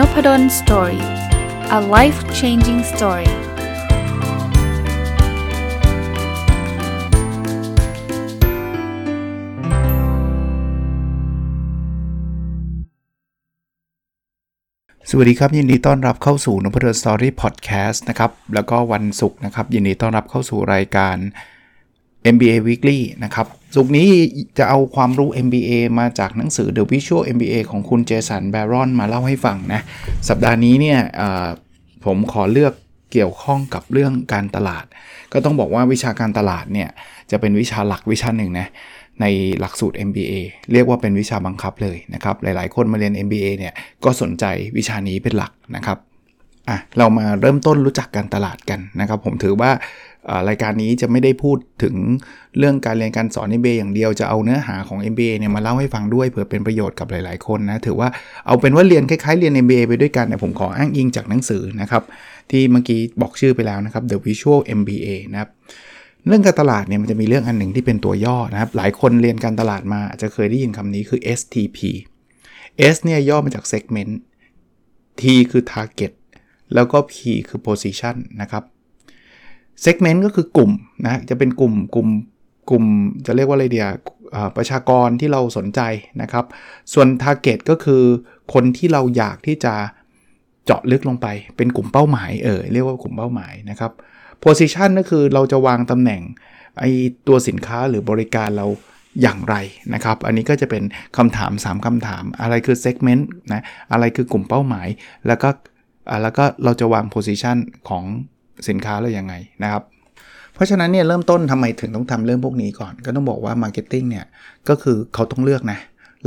Nopadol Story a life changing story สวัสดีครับ ยินดีต้อนรับเข้าสู่นพดล Story Podcast นะครับ แล้วก็วันศุกร์นะครับ ยินดีต้อนรับเข้าสู่รายการ MBA Weekly นะครับ ศุกร์นี้จะเอาความรู้ MBA มาจากหนังสือ The Visual MBA ของคุณเจสันแบรอนมาเล่าให้ฟังนะ สัปดาห์นี้เนี่ยผมขอเลือกเกี่ยวข้องกับเรื่องการตลาด ก็ต้องบอกว่าวิชาการตลาดเนี่ย จะเป็นวิชาหลักวิชาหนึ่งนะในหลักสูตร MBA เรียกว่าเป็นวิชาบังคับเลยนะครับ หลายๆ คนมาเรียน MBA เนี่ยก็สนใจวิชานี้เป็นหลักนะครับอะเรามาเริ่มต้นรู้จักการตลาดกันนะครับ ผมถือว่า รายการนี้จะไม่ได้พูดถึงเรื่องการเรียนการสอน MBA อย่างเดียวจะเอาเนื้อหาของ MBA เนี่ยมาเล่าให้ฟังด้วยเผื่อเป็นประโยชน์กับหลาย ๆ คนนะถือว่าเอาเป็นว่าเรียนคล้าย ๆ เรียน MBA ไปด้วยกันเนี่ยผมขออ้างอิงจากหนังสือนะครับที่เมื่อกี้บอกชื่อไปแล้วนะครับ The Visual MBA นะครับเรื่องการตลาดเนี่ยมันจะมีเรื่องอันหนึ่งที่เป็นตัวย่อนะครับ หลายคนเรียนการตลาดมาจะเคยได้ยินคำนี้คือ STP S เนี่ยย่อมาจาก segment T คือ target แล้วก็ P คือ position นะครับ segment ก็คือกลุ่มนะจะเป็นกลุ่มกลุ่มกลุ่มจะเรียกว่าอะไรเดียประชากรที่เราสนใจนะครับ ส่วน target ก็คือคนที่เราอยากที่จะเจาะลึกลงไป เป็นกลุ่มเป้าหมายเออเรียกว่ากลุ่มเป้าหมายนะครับ position ก็คือเราจะวางตำแหน่งไอตัวสินค้าหรือบริการเราอย่างไรนะครับ อันนี้ก็จะเป็นคำถาม 3คำถาม อะไรคือ segment นะ อะไรคือกลุ่มเป้าหมาย แล้วก็แล้วก็เราจะวาง position ของ สินค้าเรายังไงนะครับ เพราะฉะนั้นเนี่ยเริ่มต้นทำไมถึงต้องทำเรื่องพวกนี้ก่อน ก็ต้องบอกว่า marketing เนี่ยก็คือเขาต้องเลือกนะ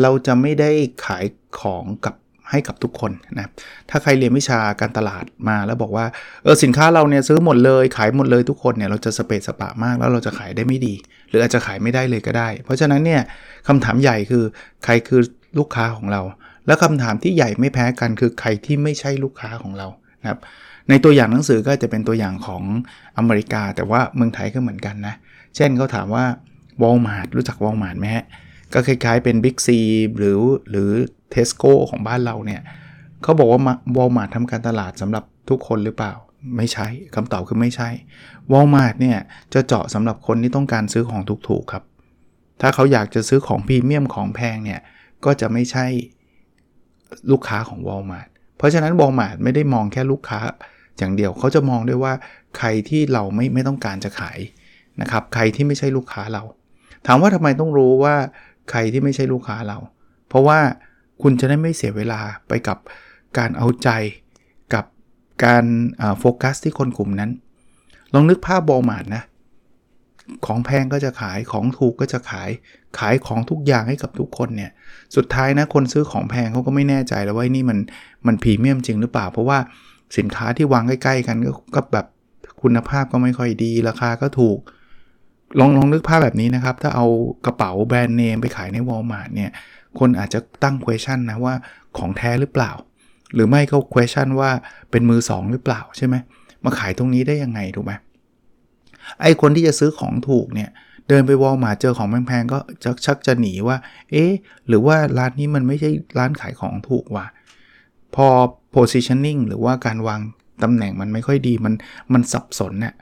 เราจะไม่ได้ขายของกับให้กับทุกคนนะถ้าใครเรียนวิชาการตลาดมาแล้วบอกว่าเออสินค้าเราเนี่ยซื้อหมดเลยขายหมดเลยทุกคนเนี่ยเราจะสะเปะสะปะมากแล้วเราจะขายได้ไม่ดี หรืออาจจะขายไม่ได้เลยก็ได้ เพราะฉะนั้นเนี่ยคำถามใหญ่คือใครคือลูกค้าของเรา แล้วคำถามที่ใหญ่ไม่แพ้กันคือใครที่ไม่ใช่ลูกค้าของเรา นะครับในตัวอย่างหนังสือก็จะเป็นตัวอย่างของอเมริกา แต่ว่าเมืองไทยก็เหมือนกันนะ เช่นเขาถามว่าวอลมาร์ทรู้จักวอลมาร์ทไหมฮะ ก็คล้ายๆเป็น Big C หรือหรือเทสโก้ของบ้านเราเนี่ยเขาบอกว่าวอลมาร์ททำการตลาดสำหรับทุกคนหรือเปล่า ไม่ใช่คำตอบคือไม่ใช่วอลมาร์ทเนี่ยจะเจาะสำหรับคนที่ต้องการซื้อของถูกๆครับ ถ้าเขาอยากจะซื้อของพรีเมียมของแพงเนี่ยก็จะไม่ใช่ลูกค้าของวอลมาร์ท เพราะฉะนั้นวอลมาร์ทไม่ได้มองแค่ลูกค้า อย่างเดียวเขาจะมองด้วยว่าใครที่เราไม่ไม่ต้องการจะขายนะครับใครที่ไม่ใช่ลูกค้าเรา ถามว่าทำไมต้องรู้ว่าใครที่ไม่ใช่ลูกค้าเรา เพราะว่าคุณจะได้ไม่เสียเวลาไปกับการเอาใจกับการโฟกัสที่คนกลุ่มนั้น ลองนึกภาพบอลมาดนะ ของแพงก็จะขายของถูกก็จะขายขายของทุกอย่างให้กับทุกคนเนี่ยสุดท้ายนะคนซื้อของแพงเขาก็ไม่แน่ใจแล้วว่านี่มันมันพรีเมียมจริงหรือเปล่า เพราะว่าสินค้าที่วางใกล้ๆกันก็แบบคุณภาพก็ไม่ค่อยดีราคาก็ถูก ลองลองนึกภาพแบบนี้นะครับ ถ้าเอากระเป๋าแบรนด์เนมไปขายในวอลมาร์ทเนี่ยคนอาจจะตั้ง question นะว่าของแท้หรือเปล่า หรือไม่ก็ question ว่าเป็นมือ2หรือเปล่าใช่ไหมมาขายตรงนี้ได้ยังไงถูกไหม ไอ้คนที่จะซื้อของถูกเนี่ยเดินไปวอลมาร์เจอของแพงๆก็ชักจะหนีว่า เอ๊ะ หรือว่าร้านนี้มันไม่ใช่ร้านขายของถูกว่ะ พอ positioning หรือว่าการวางตำแหน่งมันไม่ค่อยดีมันมันสับสนเนี่ย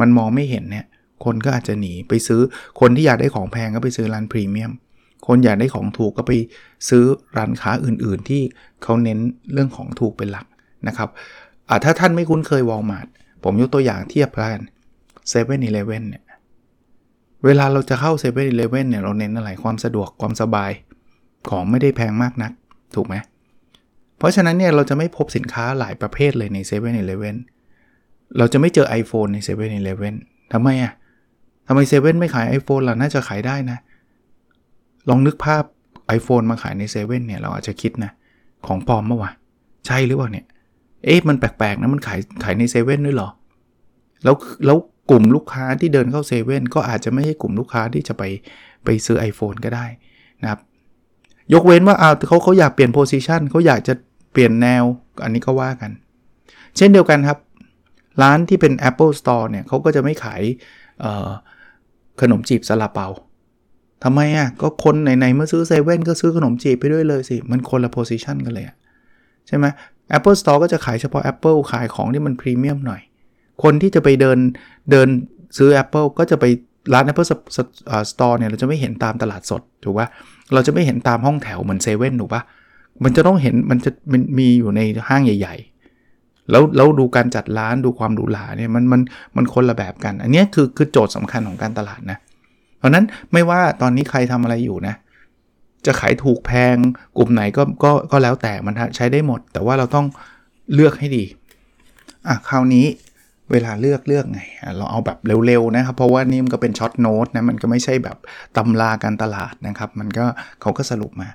มันมองไม่เห็นเนี่ยคนก็อาจจะหนีไปซื้อคนที่อยากได้ของแพงก็ไปซื้อร้านพรีเมียมคนอยากได้ของถูกก็ไปซื้อร้านค้าอื่นๆ ที่เขาเน้นเรื่องของถูกเป็นหลักนะครับถ้าท่านไม่คุ้นเคยวอลมาร์ทผมยกตัวอย่างเทียบกัน เซเว่นอีเลเว่นเนี่ย เวลาเราจะเข้าเซเว่นอีเลเว่นเนี่ย เราเน้นอะไรความสะดวกความสบายของไม่ได้แพงมากนัก ถูกไหม เพราะฉะนั้นเนี่ยเราจะไม่พบสินค้าหลายประเภทเลยใน7 e เ e ่ e อเลเว่นเราจะไม่เจอ iPhone ใน 7-Eleven ทำไมอะทำไมเซเว่นไม่ขาย iPhone ล่ะน่าจะขายได้นะ ลองนึกภาพ iPhone มาขายใน7 e เ e ่นเนี่ย เราอาจจะคิดนะ ของปลอมมื่อวะใช่หรือเปล่าเนี่ย เอ๊ะมันแปลกๆนะมันขายขายในเซเว่นด้วยหรอ แล้วแล้ว กลุ่มลูกค้าที่เดินเข้าเซเว่นก็อาจจะไม่ใช่กลุ่มลูกค้าที่จะไปไปซื้อ iPhone ก็ได้นะครับยกเว้นว่าเอาเขาเขาอยากเปลี่ยนโพซิชันเขาอยากจะเปลี่ยนแนวอันนี้ก็ว่ากัน เช่นเดียวกันครับ ร้านที่เป็น Apple Store เนี่ยเขาก็จะไม่ขายขนมจีบซาลาเปาทำไมอะก็คนไหนๆเมื่อซื้อเซเว่นก็ซื้อขนมจีบไปด้วยเลยสิ มันคนละโพซิชันกันเลยใช่ไหม Apple Store ก็จะขายเฉพาะ Apple ขายของที่มันพรีเมียมหน่อย คนที่จะไปเดินเดินซื้อ Apple ก็จะไปร้าน Apple Store เนี่ยเราจะไม่เห็นตามตลาดสดถูกปะเราจะไม่เห็นตามห้องแถวเหมือนเซเว่นถูกปะมันจะต้องเห็นมันจะมันมีอยู่ในห้างใหญ่ ๆ แล้วแล้วดูการจัดร้านดูความหรูหราเนี่ยมันมันมันคนละแบบกัน อันนี้คือคือโจทย์สำคัญของการตลาดนะ เพราะนั้นไม่ว่าตอนนี้ใครทำอะไรอยู่นะ จะขายถูกแพงกลุ่มไหนก็ก็ก็แล้วแต่มันใช้ได้หมด แต่ว่าเราต้องเลือกให้ดีอะคราวนี้ เวลาเลือกเลือกไง เราเอาแบบเร็วๆนะครับ เพราะว่านี่มันก็เป็นช็อตโน้ตนะ มันก็ไม่ใช่แบบตำราการตลาดนะครับ มันก็เขาก็สรุปมา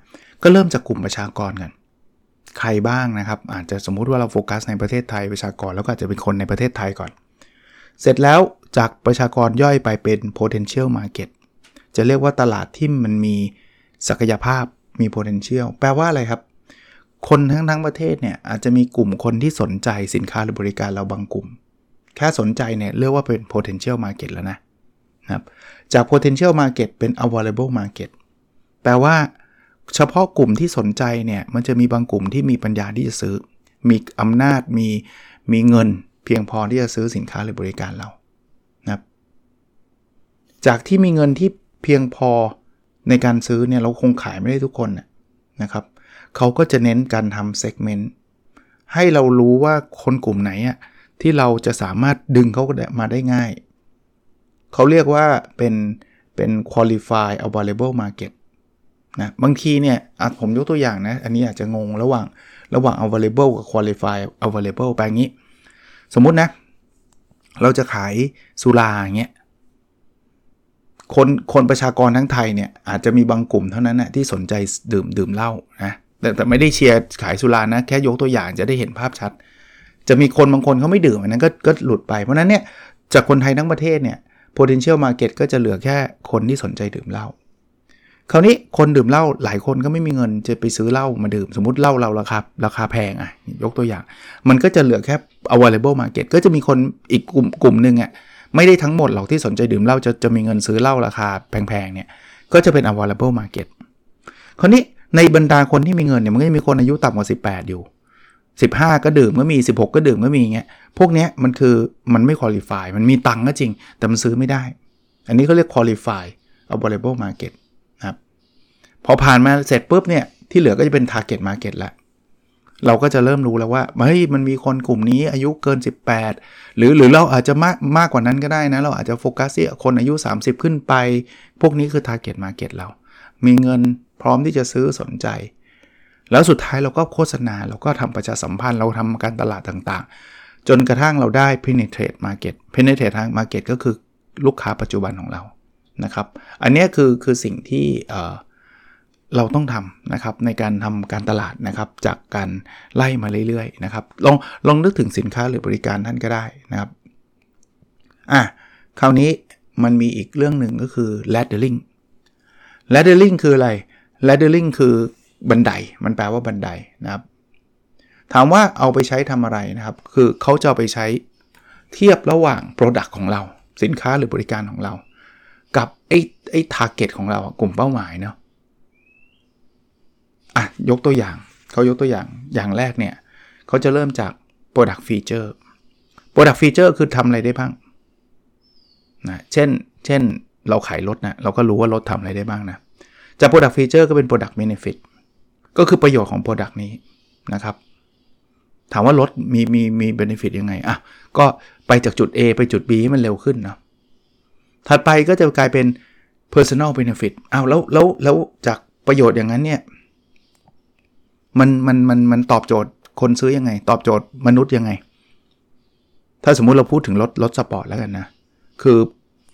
ก็เริ่มจากกลุ่มประชากรกัน ใครบ้างนะครับ อาจจะสมมุติว่าเราโฟกัสในประเทศไทยประชากร แล้วก็อาจจะเป็นคนในประเทศไทยก่อน เสร็จแล้วจากประชากรย่อยไปเป็น potential market จะเรียกว่าตลาดที่มันมีศักยภาพมี potential แปลว่าอะไรครับ คนทั้งทั้งประเทศเนี่ยอาจจะมีกลุ่มคนที่สนใจสินค้าหรือบริการเราบางกลุ่ม แค่สนใจเนี่ยเรียกว่าเป็น potential market แล้วนะนะครับ จาก potential market เป็น available market แปลว่าเฉพาะกลุ่มที่สนใจเนี่ย มันจะมีบางกลุ่มที่มีปัญญาที่จะซื้อ มีอำนาจมีมีเงินเพียงพอที่จะซื้อสินค้าหรือบริการเรานะครับ จากที่มีเงินที่เพียงพอในการซื้อเนี่ยเราคงขายไม่ได้ทุกคนนะครับเขาก็จะเน้นการทำ segment ให้เรารู้ว่าคนกลุ่มไหนอะ ที่เราจะสามารถดึงเขามาได้ง่าย เขาเรียกว่าเป็นเป็น qualify available market นะบางทีเนี่ยผมยกตัวอย่างนะ อันนี้อาจจะงงระหว่างระหว่าง available กับ qualify available แปลงนี้ สมมุตินะ เราจะขายสุราอย่างเงี้ยคนคนประชากรทั้งไทยเนี่ยอาจจะมีบางกลุ่มเท่านั้นนะที่สนใจดื่มดื่มเหล้านะแต่แต่ไม่ได้เชียร์ขายสุรานะ แค่ยกตัวอย่างจะได้เห็นภาพชัด จะมีคนบางคนเขาไม่ดื่มอันนั้นก็ก็หลุดไป เพราะนั้นเนี่ยจากคนไทยทั้งประเทศเนี่ย potential market ก็จะเหลือแค่คนที่สนใจดื่มเหล้าคราวนี้คนดื่มเหล้าหลายคนก็ไม่มีเงินจะไปซื้อเหล้ามาดื่มสมมติเหล้าเราราคาราคาแพงอะยกตัวอย่าง มันก็จะเหลือแค่ available market ก็จะมีคนอีกกลุ่มกลุ่มหนึ่งอะไม่ได้ทั้งหมดหรอกที่สนใจดื่มเหล้าจะจะมีเงินซื้อเหล้าราคาแพงๆเนี่ยก็จะเป็น available market คราวนี้ในบรรดาคนที่มีเงินเนี่ยมันก็จะมีคนอายุต่ำกว่า 18 อยู่ 15 ก็ดื่มก็มี 16 ก็ดื่มก็มีเงี้ยพวกเนี้ยมันคือมันไม่คุริฟายมันมีตังก็จริง แต่มันซื้อไม่ได้ อันนี้เขาเรียกคุริฟาย available market นะครับพอผ่านมาเสร็จปุ๊บเนี่ยที่เหลือก็จะเป็น target market ละเราก็จะเริ่มรู้แล้วว่าเฮ้ยมันมีคนกลุ่มนี้อายุเกิน 18 หรือหรือเราอาจจะมากมากกว่านั้นก็ได้นะ เราอาจจะโฟกัสที่คนอายุ 30 ขึ้นไป พวกนี้คือ target market เรา มีเงินพร้อมที่จะซื้อสนใจ แล้วสุดท้ายเราก็โฆษณาเราก็ทำประชาสัมพันธ์เราทำการตลาดต่างๆ จนกระทั่งเราได้ penetrate market penetrate market ก็คือลูกค้าปัจจุบันของเรานะครับ อันนี้คือคือสิ่งที่เราต้องทำนะครับในการทำการตลาดนะครับ จากการไล่มาเรื่อยๆนะครับลองลองนึกถึงสินค้าหรือบริการท่านก็ได้นะครับอะคราวนี้มันมีอีกเรื่องหนึ่งก็คือ laddering laddering คืออะไร laddering คือ บันได มันแปลว่าบันไดนะครับ ถามว่าเอาไปใช้ทำอะไรนะครับ คือเขาจะเอาไปใช้เทียบระหว่าง Product ของเรา สินค้าหรือบริการของเรา กับไอ้ไอ้ target ของเรากลุ่มเป้าหมายเนาะอะยกตัวอย่างเขายกตัวอย่างอย่างแรกเนี่ยเขาจะเริ่มจาก Product Feature Product Feature คือทำอะไรได้บ้างนะเช่น เช่นเราขายรถนะเราก็รู้ว่ารถทำอะไรได้บ้างนะจาก Product Feature ก็เป็น Product Benefit ก็คือประโยชน์ของ Product นี้นะครับ ถามว่ารถมีมีมีเบนฟิตยังไงอะก็ไปจากจุด A ไปจุด B ให้มันเร็วขึ้นเนาะถัดไปก็จะกลายเป็น personal benefit อ้าวแล้วแล้วแล้วจากประโยชน์อย่างนั้นเนี่ยมันมันมันมันตอบโจทย์คนซื้อยังไง ตอบโจทย์มนุษย์ยังไง ถ้าสมมุติเราพูดถึงรถรถสปอร์ตแล้วกันนะ คือ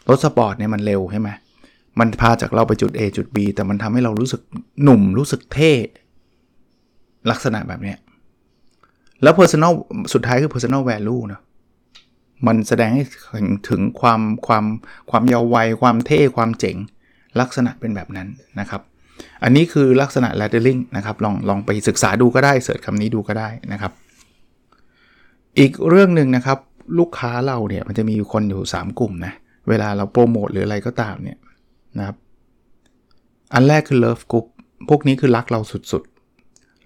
รถสปอร์ตเนี่ยมันเร็วใช่ไหมมันพาจากเราไปจุด A จุด B แต่มันทำให้เรารู้สึกหนุ่มรู้สึกเท่ ลักษณะแบบนี้แล้ว personal สุดท้ายคือ personal value นะมันแสดงให้ถึงความความความเยาว์วัยความเท่ความเจ๋งลักษณะเป็นแบบนั้นนะครับ อันนี้คือลักษณะ laddering นะครับ ลองลองไปศึกษาดูก็ได้เสิร์ชคำนี้ดูก็ได้นะครับ อีกเรื่องหนึ่งนะครับ ลูกค้าเราเนี่ยมันจะมีคนอยู่ 3 กลุ่มนะ เวลาเราโปรโมทหรืออะไรก็ตามเนี่ยนะครับ อันแรกคือ love group พวกนี้คือรักเราสุด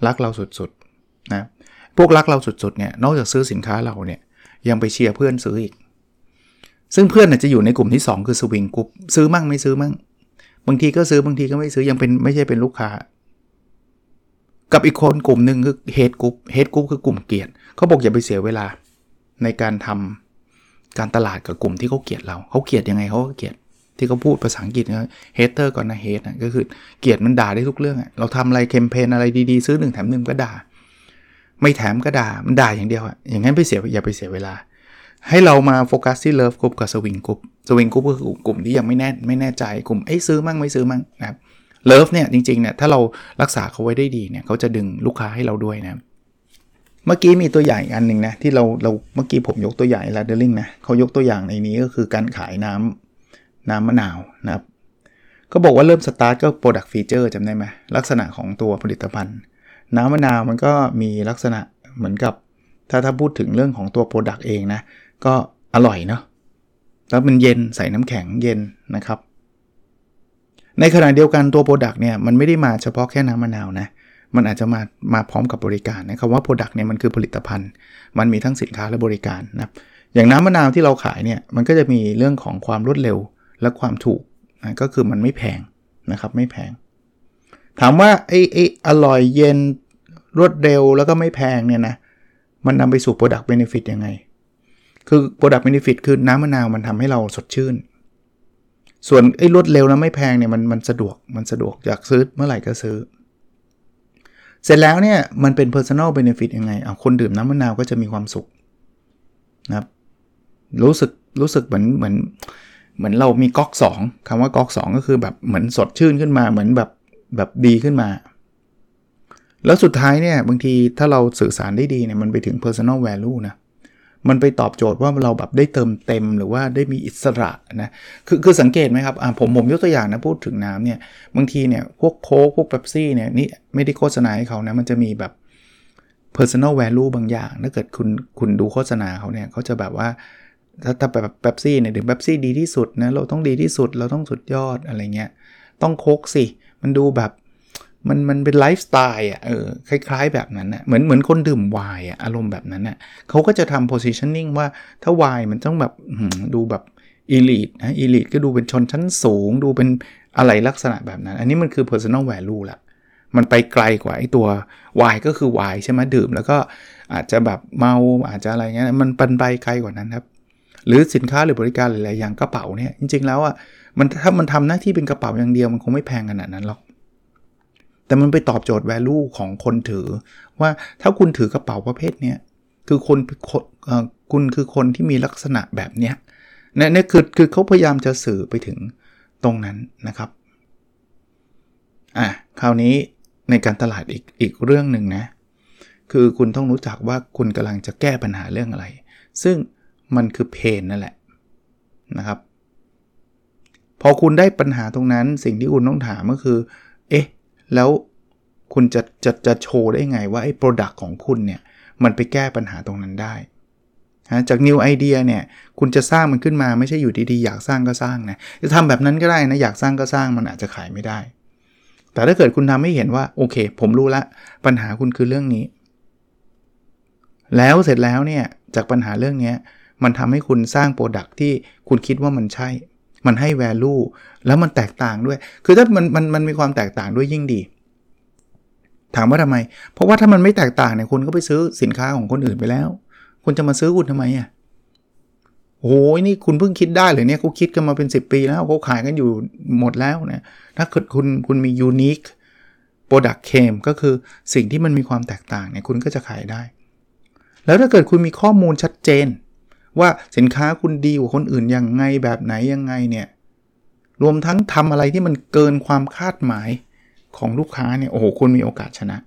รักเราสุดๆนะพวกรักเราสุดๆเนี่ยนอกจากซื้อสินค้าเราเนี่ยยังไปเชียร์เพื่อนซื้ออีก ซึ่งเพื่อนจะอยู่ในกลุ่มที่ 2 คือ swing group ซื้อมั่งไม่ซื้อมั่ง บางทีก็ซื้อบางทีก็ไม่ซื้อยังเป็นไม่ใช่เป็นลูกค้า กับอีกคนกลุ่มหนึ่งคือ hate group hate group คือกลุ่มเกลียดเขาบอกอย่าไปเสียเวลาในการทำการตลาดกับกลุ่มที่เขาเกลียดเราเขาเกลียดยังไงเขาก็เกลียด ที่เขาพูดภาษาอังกฤษนะ hater ก่อนนะ hate นะก็คือเกลียดมันด่าได้ทุกเรื่องอะเราทำอะไรเคมเพนอะไรดีๆ ซื้อหนึ่งแถมหนึ่งก็ด่า ไม่แถมก็ด่ามันด่าอย่างเดียวอะอย่างนั้นไปเสียอย่าไปเสียเวลา ให้เรามาโฟกัสที่ love group กับ swing group swing group ก็คือกลุ่มที่ยังไม่แน่ไม่แน่ใจกลุ่มไอ้ซื้อมั่งไม่ซื้อมั่งนะครับ love เนี่ยจริงๆเนี่ยถ้าเรารักษาเขาไว้ได้ดีเนี่ยเขาจะดึงลูกค้าให้เราด้วยนะเมื่อกี้มีตัวอย่างอันหนึ่งนะที่เราเราเมื่อกี้ผมยกตัวอย่าง laddering นะเขายกตัวอย่างในนี้ก็คือการขายน้ำ น้ำมะนาวนะครับก็บอกว่าเริ่มสตาร์ทก็ Product Feature จำได้ไหมลักษณะของตัวผลิตภัณฑ์ น้ำมะนาวมันก็มีลักษณะเหมือนกับ ถ้าถ้าพูดถึงเรื่องของตัว Product เองนะ ก็อร่อยเนาะแล้วมันเย็นใส่น้ำแข็งเย็นนะครับ ในขณะเดียวกันตัว Product เนี่ยมันไม่ได้มาเฉพาะแค่น้ำมะนาวนะมันอาจจะมามาพร้อมกับบริการนะคำว่า Product เนี่ยมันคือผลิตภัณฑ์ มันมีทั้งสินค้าและบริการนะครับอย่างน้ำมะนาวที่เราขายเนี่ยมันก็จะมีเรื่องของความรวดเร็ว และความถูกนะก็คือมันไม่แพงนะครับไม่แพง ถามว่าไอ้ไอ้อร่อยเย็นรวดเร็วแล้วก็ไม่แพงเนี่ยนะมันนำไปสู่ Product Benefit ยังไง คือ Product Benefit คือน้ำมะนาวมันทำให้เราสดชื่น ส่วนไอ้รวดเร็วแล้วไม่แพงเนี่ยมันมันสะดวกมันสะดวกอยากซื้อเมื่อไหร่ก็ซื้อ เสร็จแล้วเนี่ยมันเป็น personal benefit ยังไงเอาคนดื่มน้ำมะนาวก็จะมีความสุขนะครับรู้สึกรู้สึกเหมือนเหมือน เหมือนเรามีก๊อก2คำว่าก๊อก2ก็คือแบบเหมือนสดชื่นขึ้นมาเหมือนแบบแบบดีขึ้นมา แล้วสุดท้ายเนี่ยบางทีถ้าเราสื่อสารได้ดีเนี่ยมันไปถึง personal value นะมันไปตอบโจทย์ว่าเราแบบได้เติมเต็มหรือว่าได้มีอิสระนะคือคือสังเกตไหมครับอ่าผมผมยกตัวอย่างนะพูดถึงน้ำเนี่ยบางทีเนี่ยพวกโค้กพวกเบปซี่เนี่ยนี่ไม่ได้โฆษณาให้เขานะมันจะมีแบบ personal value บางอย่าง ถ้าเกิดคุณคุณดูโฆษณาเขาเนี่ยเขาจะแบบว่า ถ้าถ้าแบบเบปซี่เนี่ยดื่มเบปซี่ดีที่สุดนะเราต้องดีที่สุดเราต้องสุดยอดอะไรเงี้ยต้อง Coke สิ มันดูแบบมันมันเป็นไลฟ์สไตล์อะเออคล้ายๆแบบนั้นอะเหมือนเหมือนคนดื่มไวน์อะอารมณ์แบบนั้นอะเขาก็จะทำ positioning ว่าถ้าไวน์มันต้องแบบดูแบบ elite นะ elite ก็ดูเป็นชนชั้นสูง ดูเป็นอะไรลักษณะแบบนั้น อันนี้มันคือ personal value ละมันไปไกลกว่าไอ้ตัววายก็คือวายใช่ไหมดื่ม แล้วก็อาจจะแบบเมาอาจจะอะไรเงี้ยมันปันไปไกลกว่านั้นครับ หรือสินค้าหรือบริการหลายๆอย่างกระเป๋าเนี่ยจริง ๆ แล้วอะมันถ้ามันทำหน้าที่เป็นกระเป๋าอย่างเดียวมันคงไม่แพงขนาดนั้นหรอกแต่มันไปตอบโจทย์ value ของคนถือ ว่าถ้าคุณถือกระเป๋าประเภทเนี้ยคือคนคุณคือคนที่มีลักษณะแบบเนี้ยนี่นี่คือคือเขาพยายามจะสื่อไปถึงตรงนั้นนะครับอะคราวนี้ในการตลาดอีกอีกเรื่องหนึ่งนะ คือคุณต้องรู้จักว่าคุณกำลังจะแก้ปัญหาเรื่องอะไร ซึ่ง มันคือเพนนั่นแหละนะครับ พอคุณได้ปัญหาตรงนั้นสิ่งที่คุณต้องถามก็คือ เอ๊ะ แล้วคุณจะจะจะโชว์ได้ไงว่าไอ้ Product ของคุณเนี่ย มันไปแก้ปัญหาตรงนั้นได้นะจาก New Idea เนี่ย คุณจะสร้างมันขึ้นมาไม่ใช่อยู่ดีๆ อยากสร้างก็สร้างนะ จะทำแบบนั้นก็ได้นะ อยากสร้างก็สร้างมันอาจจะขายไม่ได้ แต่ถ้าเกิดคุณทำให้เห็นว่า โอเค ผมรู้ละ ปัญหาคุณคือเรื่องนี้ แล้วเสร็จแล้วเนี่ย จากปัญหาเรื่องนี้ มันทำให้คุณสร้างโปรดักที่คุณคิดว่ามันใช่ มันให้ value แล้วมันแตกต่างด้วย คือถ้ามันมันมันมีความแตกต่างด้วยยิ่งดี ถามว่าทำไม เพราะว่าถ้ามันไม่แตกต่างเนี่ยคุณก็ไปซื้อสินค้าของคนอื่นไปแล้ว คุณจะมาซื้อคุณทำไมอะโอ้ยนี่คุณเพิ่งคิดได้เลยเนี่ยเขาคิดกันมาเป็น 10 ปีแล้วเขาขายกันอยู่หมดแล้วนี่ยถ้าเกิดคุณคุณมี unique product claim ก็คือสิ่งที่มันมีความแตกต่างเนี่ยคุณก็จะขายได้ แล้วถ้าเกิดคุณมีข้อมูลชัดเจน ว่าสินค้าคุณดีกว่าคนอื่นยังไงแบบไหนยังไงเนี่ยรวมทั้งทำอะไรที่มันเกินความคาดหมายของลูกค้าเนี่ยโอ้โหคุณมีโอกาสชนะ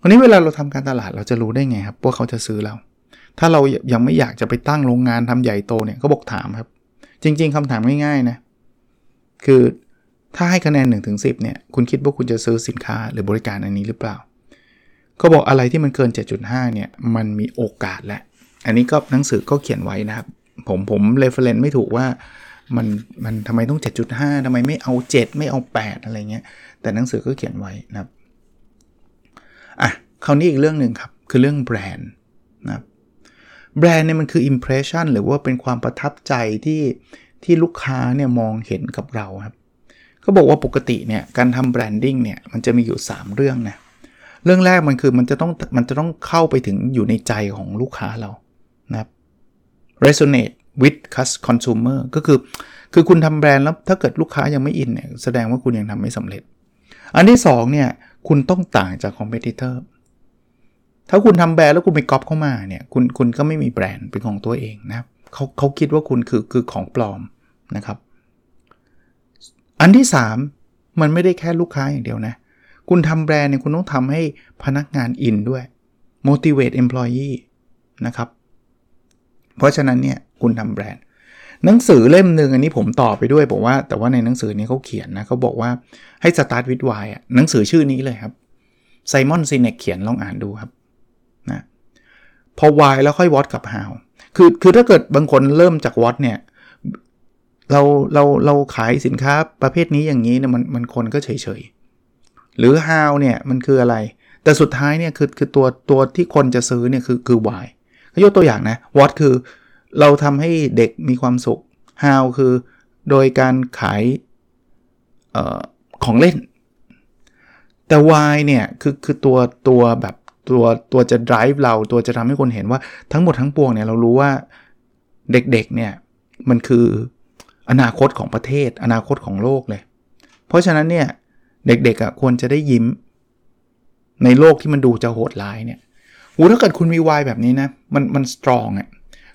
วันนี้เวลาเราทำการตลาดเราจะรู้ได้ไงครับว่าเขาจะซื้อเรา ถ้าเรายังไม่อยากจะไปตั้งโรงงานทำใหญ่โตเนี่ยก็บอกถามครับ จริง ๆคำถามง่ายๆนะคือถ้าให้คะแนน1 ถึง 10 เนี่ยคุณคิดว่าคุณจะซื้อสินค้าหรือบริการอันนี้หรือเปล่าเขาบอกอะไรที่มันเกิน 7.5เนี่ยมันมีโอกาสแหละ อันนี้ก็หนังสือก็เขียนไว้นะครับ ผมผม reference ไม่ถูกว่ามันมันทำไมต้อง 7.5ทำไมไม่เอา 7 ไม่เอา 8 อะไรเงี้ย แต่หนังสือก็เขียนไว้นะครับ อะ คราวนี้อีกเรื่องหนึ่งครับ คือเรื่องแบรนด์นะครับ แบรนด์เนี่ยมันคือ impression หรือว่าเป็นความประทับใจที่ที่ลูกค้าเนี่ยมองเห็นกับเราครับเขาบอกว่าปกติเนี่ยการทำแบรนดิ้งเนี่ยมันจะมีอยู่ 3 เรื่องนะ เรื่องแรกมันคือมันจะต้องมันจะต้องเข้าไปถึงอยู่ในใจของลูกค้าเรา นะครับ resonate with consumer ก็คือ คือคุณทำแบรนด์แล้วถ้าเกิดลูกค้ายังไม่อินเนี่ยแสดงว่าคุณยังทำไม่สำเร็จ อันที่2เนี่ยคุณต้องต่างจาก competitor ถ้าคุณทำแบรนด์แล้วคุณไปก๊อปเข้ามาเนี่ยคุณคุณก็ไม่มีแบรนด์เป็นของตัวเองนะเขาเขาคิดว่าคุณคือคือของปลอมนะครับ อันที่ 3 มันไม่ได้แค่ลูกค้าอย่างเดียวนะ คุณทำแบรนด์เนี่ยคุณต้องทำให้พนักงานอินด้วย motivate employee นะครับ เพราะฉะนั้นเนี่ยคุณทำแบรนด์ หนังสือเล่มหนึ่งอันนี้ผมต่อไปด้วยบอกว่า แต่ว่าในหนังสือนี้เขาเขียนนะเขาบอกว่าให้ start with why อะหนังสือชื่อนี้เลยครับไซมอนซีเนกเขียนลองอ่านดูครับนะพอ why แล้วค่อย what กับ how คือคือถ้าเกิดบางคนเริ่มจาก what เนี่ยเราเราเราขายสินค้าประเภทนี้อย่างนี้เนี่ยมันมันคนก็เฉยเฉยหรือ how เนี่ยมันคืออะไร แต่สุดท้ายเนี่ยคือคือตัวตัวที่คนจะซื้อเนี่ยคือคือ why ยกตัวอย่างนะ what คือเราทำให้เด็กมีความสุข how คือโดยการขายออของเล่น แต่ why เนี่ยคือคือตัวตัวแบบตัวตัวจะ drive เราตัวจะทำให้คนเห็นว่าทั้งหมดทั้งปวงเนี่ยเรารู้ว่าเด็กๆเนี่ยมันคืออนาคตของประเทศ อนาคตของโลกเลย เพราะฉะนั้นเนี่ยเด็กๆอะควรจะได้ยิ้มในโลกที่มันดูจะโหดร้ายเนี่ย หูถ้าเกิดคุณมีวายแบบนี้นะมันมันสตรองอะ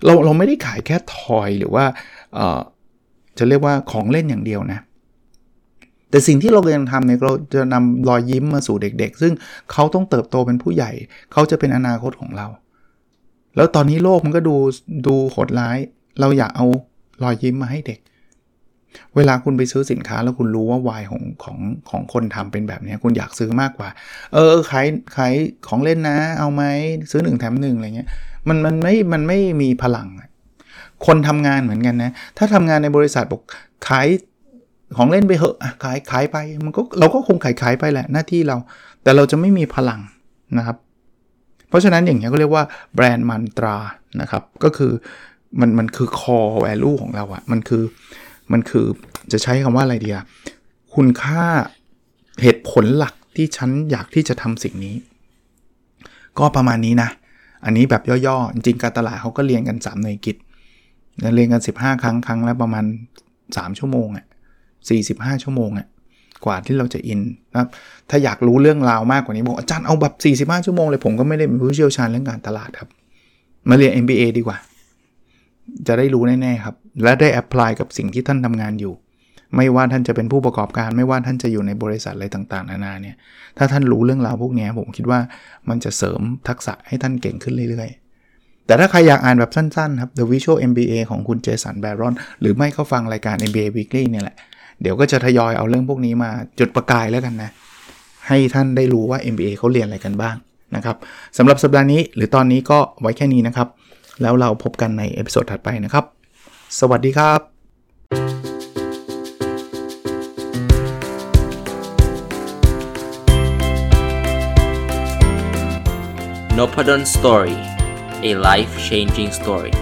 เราเราไม่ได้ขายแค่ทอยหรือว่าเอ่อจะเรียกว่าของเล่นอย่างเดียวนะ แต่สิ่งที่เรากำลังทำเนี่ยเราจะนำรอยยิ้มมาสู่เด็ก ๆ ซึ่งเขาต้องเติบโตเป็นผู้ใหญ่ เขาจะเป็นอนาคตของเรา แล้วตอนนี้โลกมันก็ดูดูโหดร้าย เราอยากเอารอยยิ้มมาให้เด็ก เวลาคุณไปซื้อสินค้าแล้วคุณรู้ว่าวายของของของคนทำเป็นแบบนี้คุณอยากซื้อมากกว่า เออขายขายของเล่นนะ เอาไหมซื้อหนึ่งแถมหนึ่งอะไรเงี้ยมันมันไม่มันไม่มีพลัง คนทำงานเหมือนกันนะ ถ้าทำงานในบริษัทบอกขายของเล่นไปเหอะขายขายไปมันก็เราก็คงขายขายไปแหละหน้าที่เรา แต่เราจะไม่มีพลังนะครับ เพราะฉะนั้นอย่างนี้ยก็เรียกว่าแบรนด์มันตรานะครับ ก็คือมันมันคือ core value ของเราอะมันคือ มันคือจะใช้คำว่าอะไรเดีอะคุณค่าเหตุผลหลักที่ฉันอยากที่จะทำสิ่งนี้ ก็ประมาณนี้นะ อันนี้แบบย่อๆ จริงการตลาดเขาก็เรียนกัน 3 หน่วยกิจเรียนกัน 15 ครั้งครั้งละประมาณ 3 ชั่วโมงอะ45 ชั่วโมงอะกว่าที่เราจะอินนะครับถ้าอยากรู้เรื่องราวมากกว่านี้บอกอาจารย์เอาแบบ 45 ชั่วโมงเลยผมก็ไม่ได้เป็นผู้เชี่ยวชาญเรื่องการตลาดครับ มาเรียน MBA ดีกว่า จะได้รู้แน่ ๆ ครับ และได้ apply กับสิ่งที่ท่านทำงานอยู่ ไม่ว่าท่านจะเป็นผู้ประกอบการ ไม่ว่าท่านจะอยู่ในบริษัทอะไรต่างๆ นานาเนี่ย ถ้าท่านรู้เรื่องราวพวกนี้ผมคิดว่ามันจะเสริมทักษะให้ท่านเก่งขึ้นเรื่อยๆ แต่ถ้าใครอยากอ่านแบบสั้นๆครับ The Visual MBA ของคุณ Jason Barron หรือไม่เข้าฟังรายการ MBA Weekly เนี่ยแหละเดี๋ยวก็จะทยอยเอาเรื่องพวกนี้มาจุดประกายแล้วกันนะให้ท่านได้รู้ว่า MBA เขาเรียนอะไรกันบ้างนะครับสำหรับสัปดาห์นี้หรือตอนนี้ก็ไว้แค่นี้นะครับ แล้วเราพบกันใน episode ถัดไปนะครับ สวัสดีครับ n o p a d o n Story a life changing story